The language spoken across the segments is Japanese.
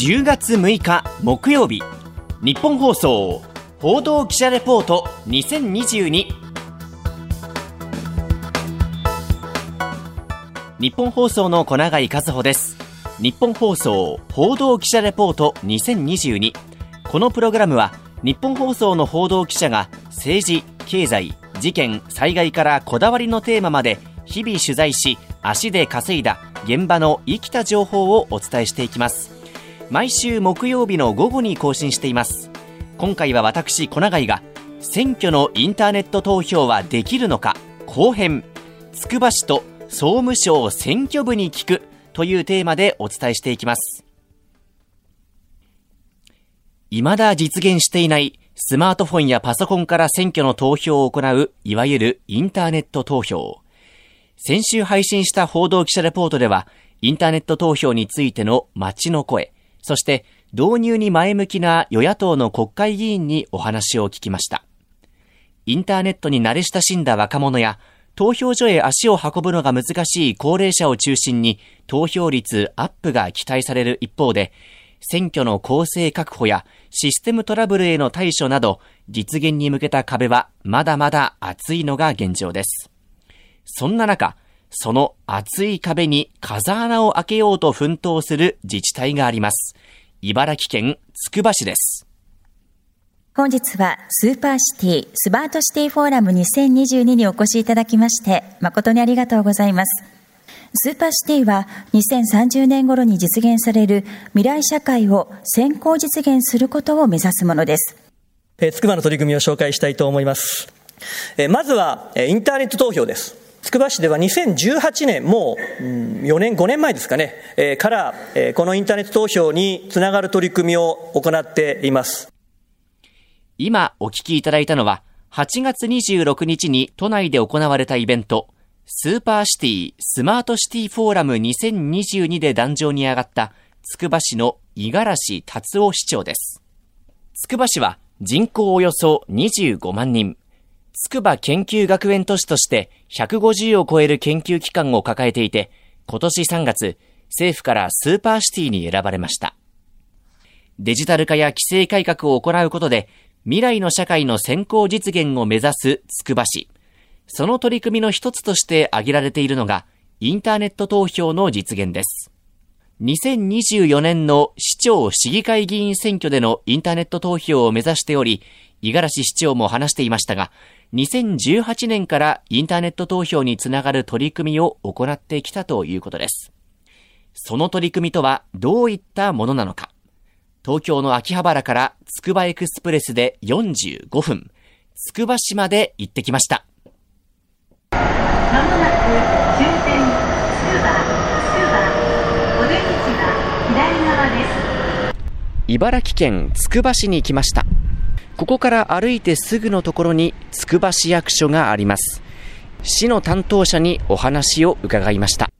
10月6日木曜日。日本放送報道記者レポート2022日本放送の小永井和穂です。日本放送報道記者レポート2022このプログラムは日本放送の報道記者が政治経済事件災害からこだわりのテーマまで日々取材し足で稼いだ現場の生きた情報をお伝えしていきます。毎週木曜日の午後に更新しています。今回は私小永井が選挙のインターネット投票はできるのか後編。つくば市と総務省選挙部に聞くというテーマでお伝えしていきます。未だ実現していないスマートフォンやパソコンから選挙の投票を行ういわゆるインターネット投票。先週配信した報道記者レポートではインターネット投票についての街の声。そして導入に前向きな与野党の国会議員にお話を聞きました。インターネットに慣れ親しんだ若者や投票所へ足を運ぶのが難しい高齢者を中心に投票率アップが期待される一方で、選挙の公正確保やシステムトラブルへの対処など実現に向けた壁はまだまだ厚いのが現状です。そんな中、その厚い壁に風穴を開けようと奮闘する自治体があります。茨城県つくば市です。本日はスーパーシティスマートシティフォーラム2022にお越しいただきまして誠にありがとうございます。スーパーシティは2030年頃に実現される未来社会を先行実現することを目指すものです。つくばの取り組みを紹介したいと思います。まずはインターネット投票です。つくば市では2018年、もう4年、5年前ですかね、えー、から、えー、このインターネット投票につながる取り組みを行っています。今お聞きいただいたのは、8月26日に都内で行われたイベント、スーパーシティスマートシティフォーラム2022で壇上に上がったつくば市の五十嵐達夫市長です。つくば市は人口およそ25万人、筑波研究学園都市として150を超える研究機関を抱えていて、今年3月、政府からスーパーシティに選ばれました。デジタル化や規制改革を行うことで、未来の社会の先行実現を目指す筑波市。その取り組みの一つとして挙げられているのが、インターネット投票の実現です。2024年の市長市議会議員選挙でのインターネット投票を目指しており、五十嵐市長も話していましたが、2018年からインターネット投票につながる取り組みを行ってきたということです。その取り組みとはどういったものなのか。東京の秋葉原からつくばエクスプレスで45分、つくば市まで行ってきました。まもなく終点つくば、つくば、お出口は左側です。茨城県つくば市に来ました。ここから歩いてすぐのところにつくば市役所があります。市の担当者にお話を伺いました。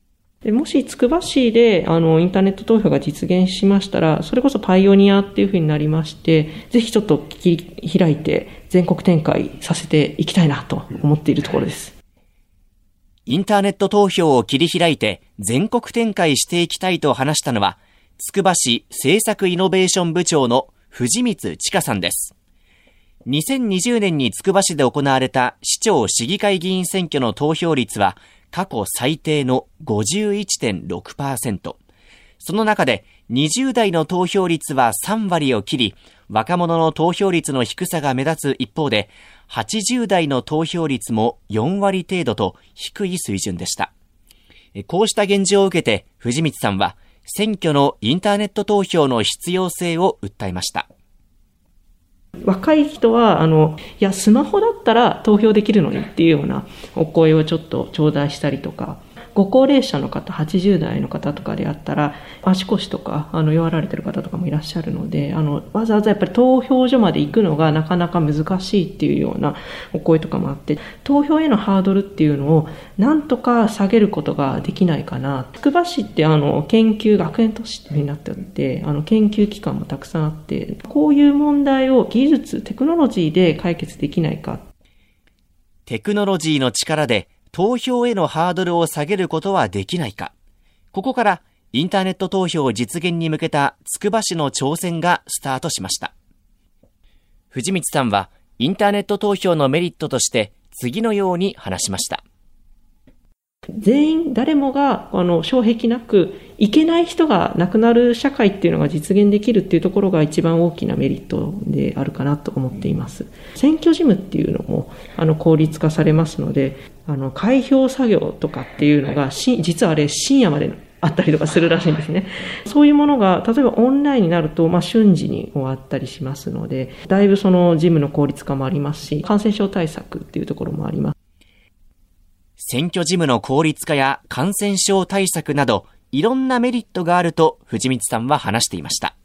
もしつくば市であのインターネット投票が実現しましたら、それこそパイオニアっていうふうになりまして、ぜひちょっと切り開いて全国展開させていきたいなと思っているところです。インターネット投票を切り開いて全国展開していきたいと話したのは、つくば市政策イノベーション部長の藤光千佳さんです。2020年につくば市で行われた市長市議会議員選挙の投票率は過去最低の51.6%。その中で20代の投票率は3割を切り、若者の投票率の低さが目立つ一方で、80代の投票率も4割程度と低い水準でした。こうした現状を受けて、藤光さんは、選挙のインターネット投票の必要性を訴えました。若い人はあのいやスマホだったら投票できるのにっていうようなお声をちょっと頂戴したりとか。ご高齢者の方、80代の方とかであったら、足腰とか、あの、弱られてる方とかもいらっしゃるので、あの、わざわざやっぱり投票所まで行くのがなかなか難しいっていうようなお声とかもあって、投票へのハードルっていうのをなんとか下げることができないかな。つくば市ってあの、研究学園都市になっておいて、あの、研究機関もたくさんあって、こういう問題を技術、テクノロジーで解決できないか。テクノロジーの力で投票へのハードルを下げることはできないか。ここからインターネット投票実現に向けたつくば市の挑戦がスタートしました。藤光さんは、インターネット投票のメリットとして次のように話しました。全員誰もがあの障壁なくいけない人が亡くなる社会っていうのが実現できるっていうところが一番大きなメリットであるかなと思っています選挙事務っていうのもあの効率化されますのであの開票作業とかっていうのがし実はあれ深夜まであったりとかするらしいんですね。そういうものが、例えばオンラインになると、まあ、瞬時に終わったりしますので、だいぶその事務の効率化もありますし、感染症対策っていうところもあります。選挙事務の効率化や感染症対策など、いろんなメリットがあると藤光さんは話していました。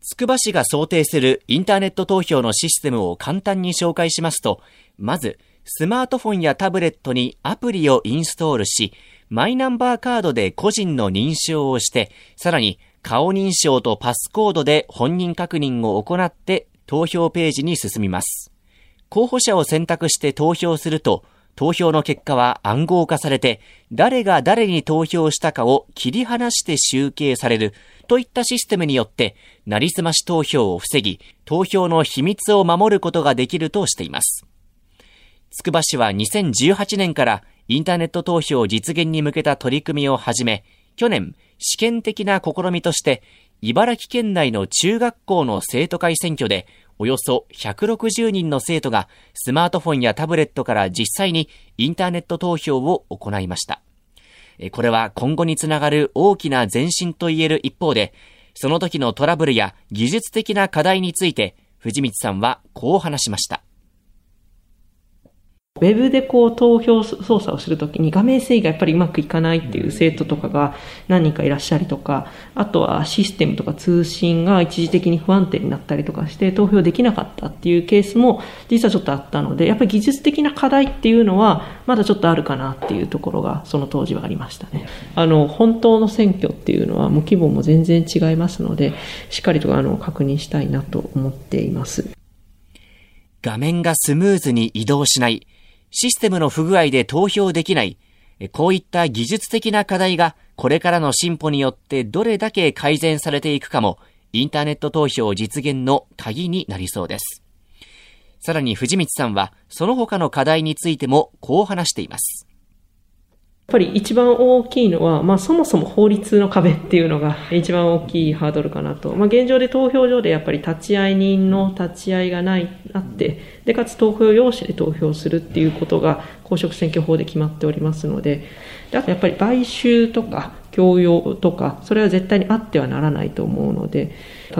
つくば市が想定するインターネット投票のシステムを簡単に紹介しますと、まず、スマートフォンやタブレットにアプリをインストールし、マイナンバーカードで個人の認証をして、さらに顔認証とパスコードで本人確認を行って投票ページに進みます。候補者を選択して投票すると、投票の結果は暗号化されて、誰が誰に投票したかを切り離して集計されるといったシステムによって、なりすまし投票を防ぎ、投票の秘密を守ることができるとしています。つくば市は2018年からインターネット投票実現に向けた取り組みを始め、去年、試験的な試みとして、茨城県内の中学校の生徒会選挙で、およそ160人の生徒がスマートフォンやタブレットから実際にインターネット投票を行いました。これは今後につながる大きな前進と言える一方で、その時のトラブルや技術的な課題について、藤光さんはこう話しました。ウェブでこう投票操作をするときに画面制御がやっぱりうまくいかないっていう生徒とかが何人かいらっしゃりとか、あとはシステムとか通信が一時的に不安定になったりとかして投票できなかったっていうケースも実はちょっとあったので、やっぱり技術的な課題っていうのはまだちょっとあるかなっていうところがその当時はありましたね。あの、本当の選挙っていうのはもう規模も全然違いますので、しっかりとあの確認したいなと思っています。画面がスムーズに移動しない。システムの不具合で投票できない、こういった技術的な課題がこれからの進歩によってどれだけ改善されていくかも、インターネット投票実現の鍵になりそうです。さらに藤光さんは、その他の課題についてもこう話しています。ぱり一番大きいのは、まあ、そもそも法律の壁っていうのが一番大きいハードルかなと、まあ、現状で投票所でやっぱり立会人の立ち会いがないあってでかつ投票用紙で投票するっていうことが公職選挙法で決まっておりますので。であとやっぱり買収とか強要とかそれは絶対にあってはならないと思うので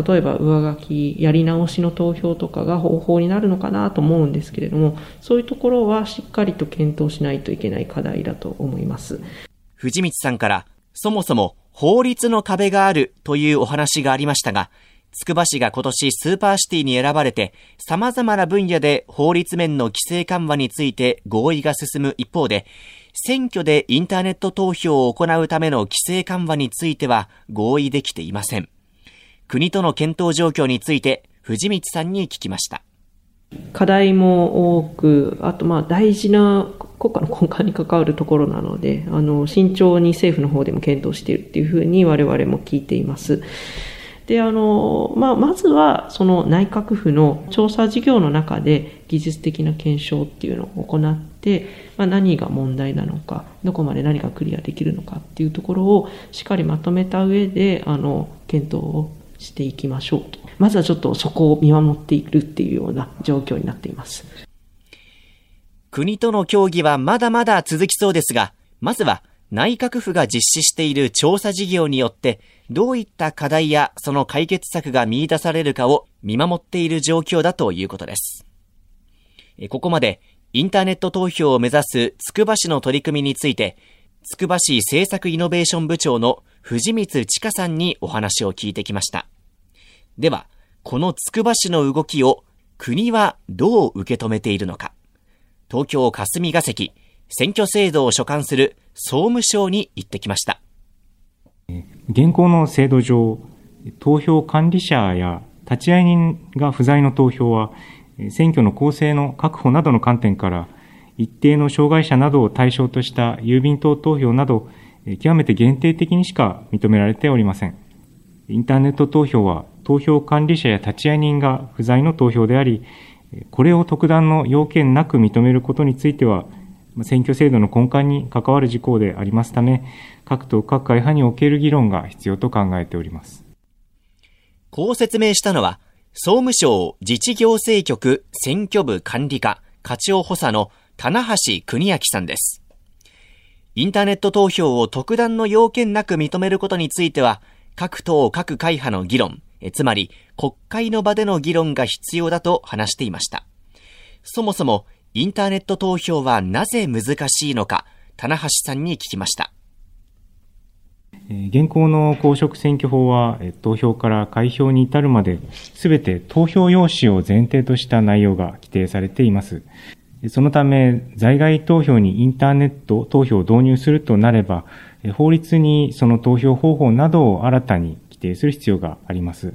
例えば上書きやり直しの投票とかが方法になるのかなと思うんですけれどもそういうところはしっかりと検討しないといけない課題だと思います。藤光さんからそもそも法律の壁があるというお話がありましたがつくば市が今年スーパーシティに選ばれて、様々な分野で法律面の規制緩和について合意が進む一方で、選挙でインターネット投票を行うための規制緩和については合意できていません。国との検討状況について藤光さんに聞きました。課題も多く、あとまあ大事な国家の根幹に関わるところなので、あの慎重に政府の方でも検討しているっていうふうに我々も聞いています。で、あの、まあ、まずは、その内閣府の調査事業の中で技術的な検証っていうのを行って、まあ、何が問題なのか、どこまで何がクリアできるのかっていうところをしっかりまとめた上で、あの、検討をしていきましょうと。まずはちょっとそこを見守っているっていうような状況になっています。国との協議はまだまだ続きそうですが、まずは内閣府が実施している調査事業によって、どういった課題やその解決策が見出されるかを見守っている状況だということです。ここまでインターネット投票を目指すつくば市の取り組みについて、つくば市政策イノベーション部長の藤光千佳さんにお話を聞いてきました。では、このつくば市の動きを国はどう受け止めているのか。東京霞が関選挙制度を所管する総務省に行ってきました。現行の制度上、投票管理者や立会人が不在の投票は、選挙の公正の確保などの観点から、一定の障害者などを対象とした郵便等投票など、極めて限定的にしか認められておりません。インターネット投票は投票管理者や立会人が不在の投票であり、これを特段の要件なく認めることについては、選挙制度の根幹に関わる事項でありますため、各党各会派における議論が必要と考えております。こう説明したのは、総務省自治行政局選挙部管理課課長補佐の棚橋邦明さんです。インターネット投票を特段の要件なく認めることについては、各党各会派の議論、えつまり国会の場での議論が必要だと話していました。そもそもインターネット投票はなぜ難しいのか、棚橋さんに聞きました。現行の公職選挙法は、投票から開票に至るまで、すべて投票用紙を前提とした内容が規定されています。そのため、在外投票にインターネット投票を導入するとなれば、法律にその投票方法などを新たに規定する必要があります。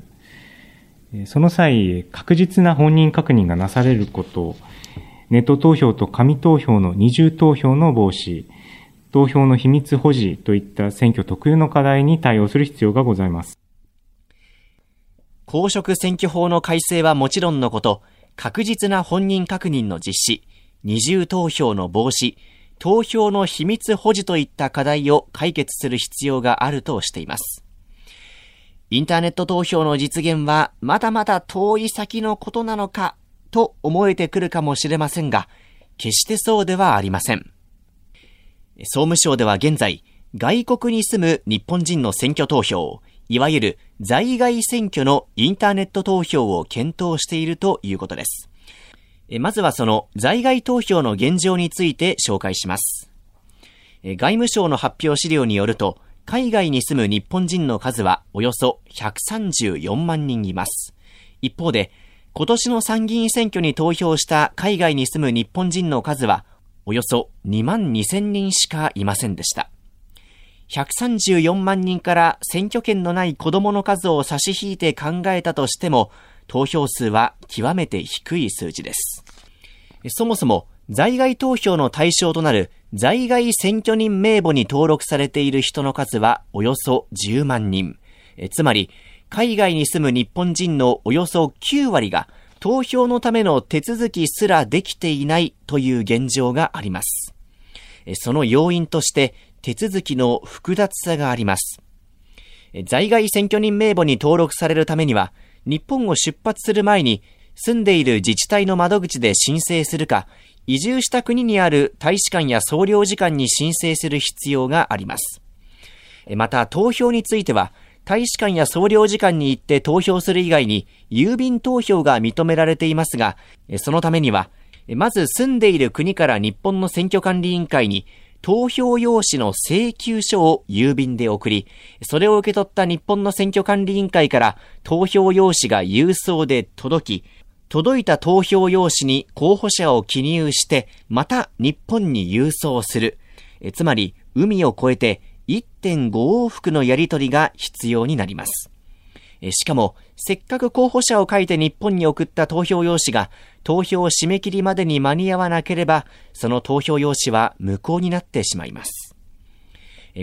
その際、確実な本人確認がなされること、ネット投票と紙投票の二重投票の防止、投票の秘密保持といった選挙特有の課題に対応する必要がございます。公職選挙法の改正はもちろんのこと、確実な本人確認の実施、二重投票の防止、投票の秘密保持といった課題を解決する必要があるとしています。インターネット投票の実現はまだまだ遠い先のことなのかと思えてくるかもしれませんが、決してそうではありません。総務省では現在、外国に住む日本人の選挙投票、いわゆる在外選挙のインターネット投票を検討しているということです。まずはその在外投票の現状について紹介します。外務省の発表資料によると、海外に住む日本人の数はおよそ134万人います。一方で、今年の参議院選挙に投票した海外に住む日本人の数はおよそ2万2000人しかいませんでした。134万人から選挙権のない子供の数を差し引いて考えたとしても、投票数は極めて低い数字です。そもそも在外投票の対象となる在外選挙人名簿に登録されている人の数はおよそ10万人。つまり、海外に住む日本人のおよそ9割が投票のための手続きすらできていないという現状があります。その要因として手続きの複雑さがあります。在外選挙人名簿に登録されるためには、日本を出発する前に住んでいる自治体の窓口で申請するか、移住した国にある大使館や総領事館に申請する必要があります。また、投票については、大使館や総領事館に行って投票する以外に、郵便投票が認められていますが、そのためには、まず住んでいる国から日本の選挙管理委員会に投票用紙の請求書を郵便で送り、それを受け取った日本の選挙管理委員会から投票用紙が郵送で届き、届いた投票用紙に候補者を記入して、また日本に郵送する。つまり、海を越えて1.5往復のやり取りが必要になります。しかも、せっかく候補者を書いて日本に送った投票用紙が投票締め切りまでに間に合わなければ、その投票用紙は無効になってしまいます。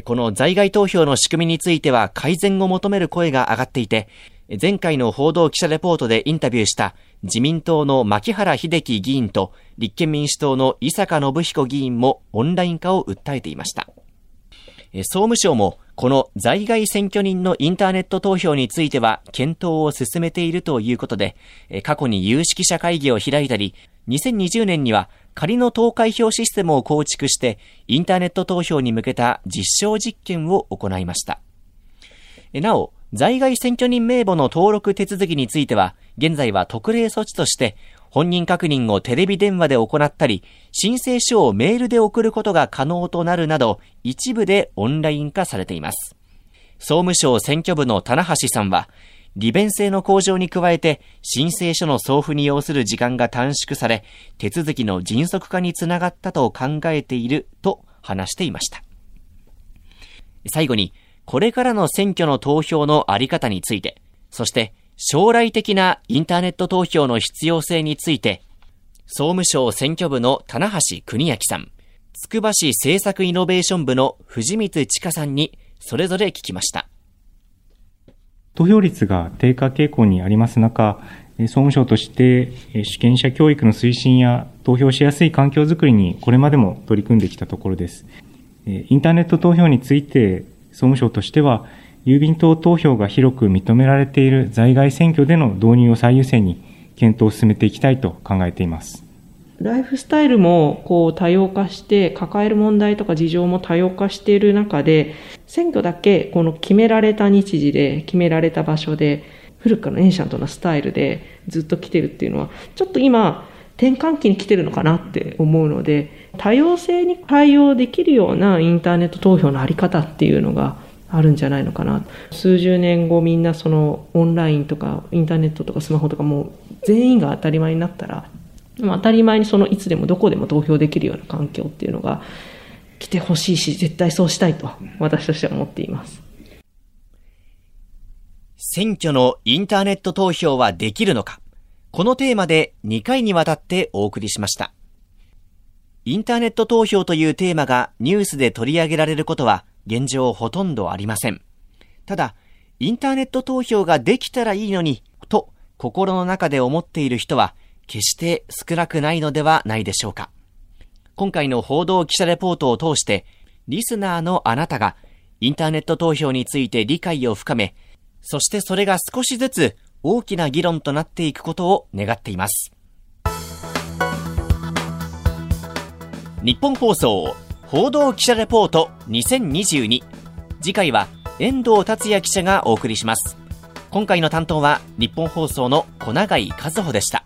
この在外投票の仕組みについては改善を求める声が上がっていて、前回の報道記者レポートでインタビューした自民党の牧原秀樹議員と立憲民主党の伊坂信彦議員もオンライン化を訴えていました。総務省もこの在外選挙人のインターネット投票については検討を進めているということで、過去に有識者会議を開いたり、2020年には仮の投開票システムを構築してインターネット投票に向けた実証実験を行いました。なお、在外選挙人名簿の登録手続きについては、現在は特例措置として本人確認をテレビ電話で行ったり、申請書をメールで送ることが可能となるなど、一部でオンライン化されています。総務省選挙部の棚橋さんは、利便性の向上に加えて、申請書の送付に要する時間が短縮され、手続きの迅速化につながったと考えていると話していました。最後に、これからの選挙の投票のあり方について、そして将来的なインターネット投票の必要性について、総務省選挙部の棚橋邦明さん、つくば市政策イノベーション部の藤光千佳さんにそれぞれ聞きました。投票率が低下傾向にあります中、総務省として主権者教育の推進や投票しやすい環境づくりにこれまでも取り組んできたところです。インターネット投票について総務省としては、郵便等投票が広く認められている在外選挙での導入を最優先に検討を進めていきたいと考えています。ライフスタイルもこう多様化して抱える問題とか事情も多様化している中で選挙だけこの決められた日時で決められた場所で古くからエンシャントなスタイルでずっと来てるっていうのはちょっと今転換期に来てるのかなって思うので多様性に対応できるようなインターネット投票のあり方っていうのがあるんじゃないのかな。数十年後みんなそのオンラインとかインターネットとかスマホとかもう全員が当たり前になったら当たり前にそのいつでもどこでも投票できるような環境っていうのが来てほしいし絶対そうしたいと私としては思っています。選挙のインターネット投票はできるのか？このテーマで2回にわたってお送りしました。インターネット投票というテーマがニュースで取り上げられることは現状ほとんどありません。ただ、インターネット投票ができたらいいのに、と心の中で思っている人は決して少なくないのではないでしょうか。今回の報道記者レポートを通して、リスナーのあなたがインターネット投票について理解を深め、そしてそれが少しずつ大きな議論となっていくことを願っています。日本放送報道記者レポート2022次回は遠藤達也記者がお送りします。今回の担当は日本放送の小永井和穂でした。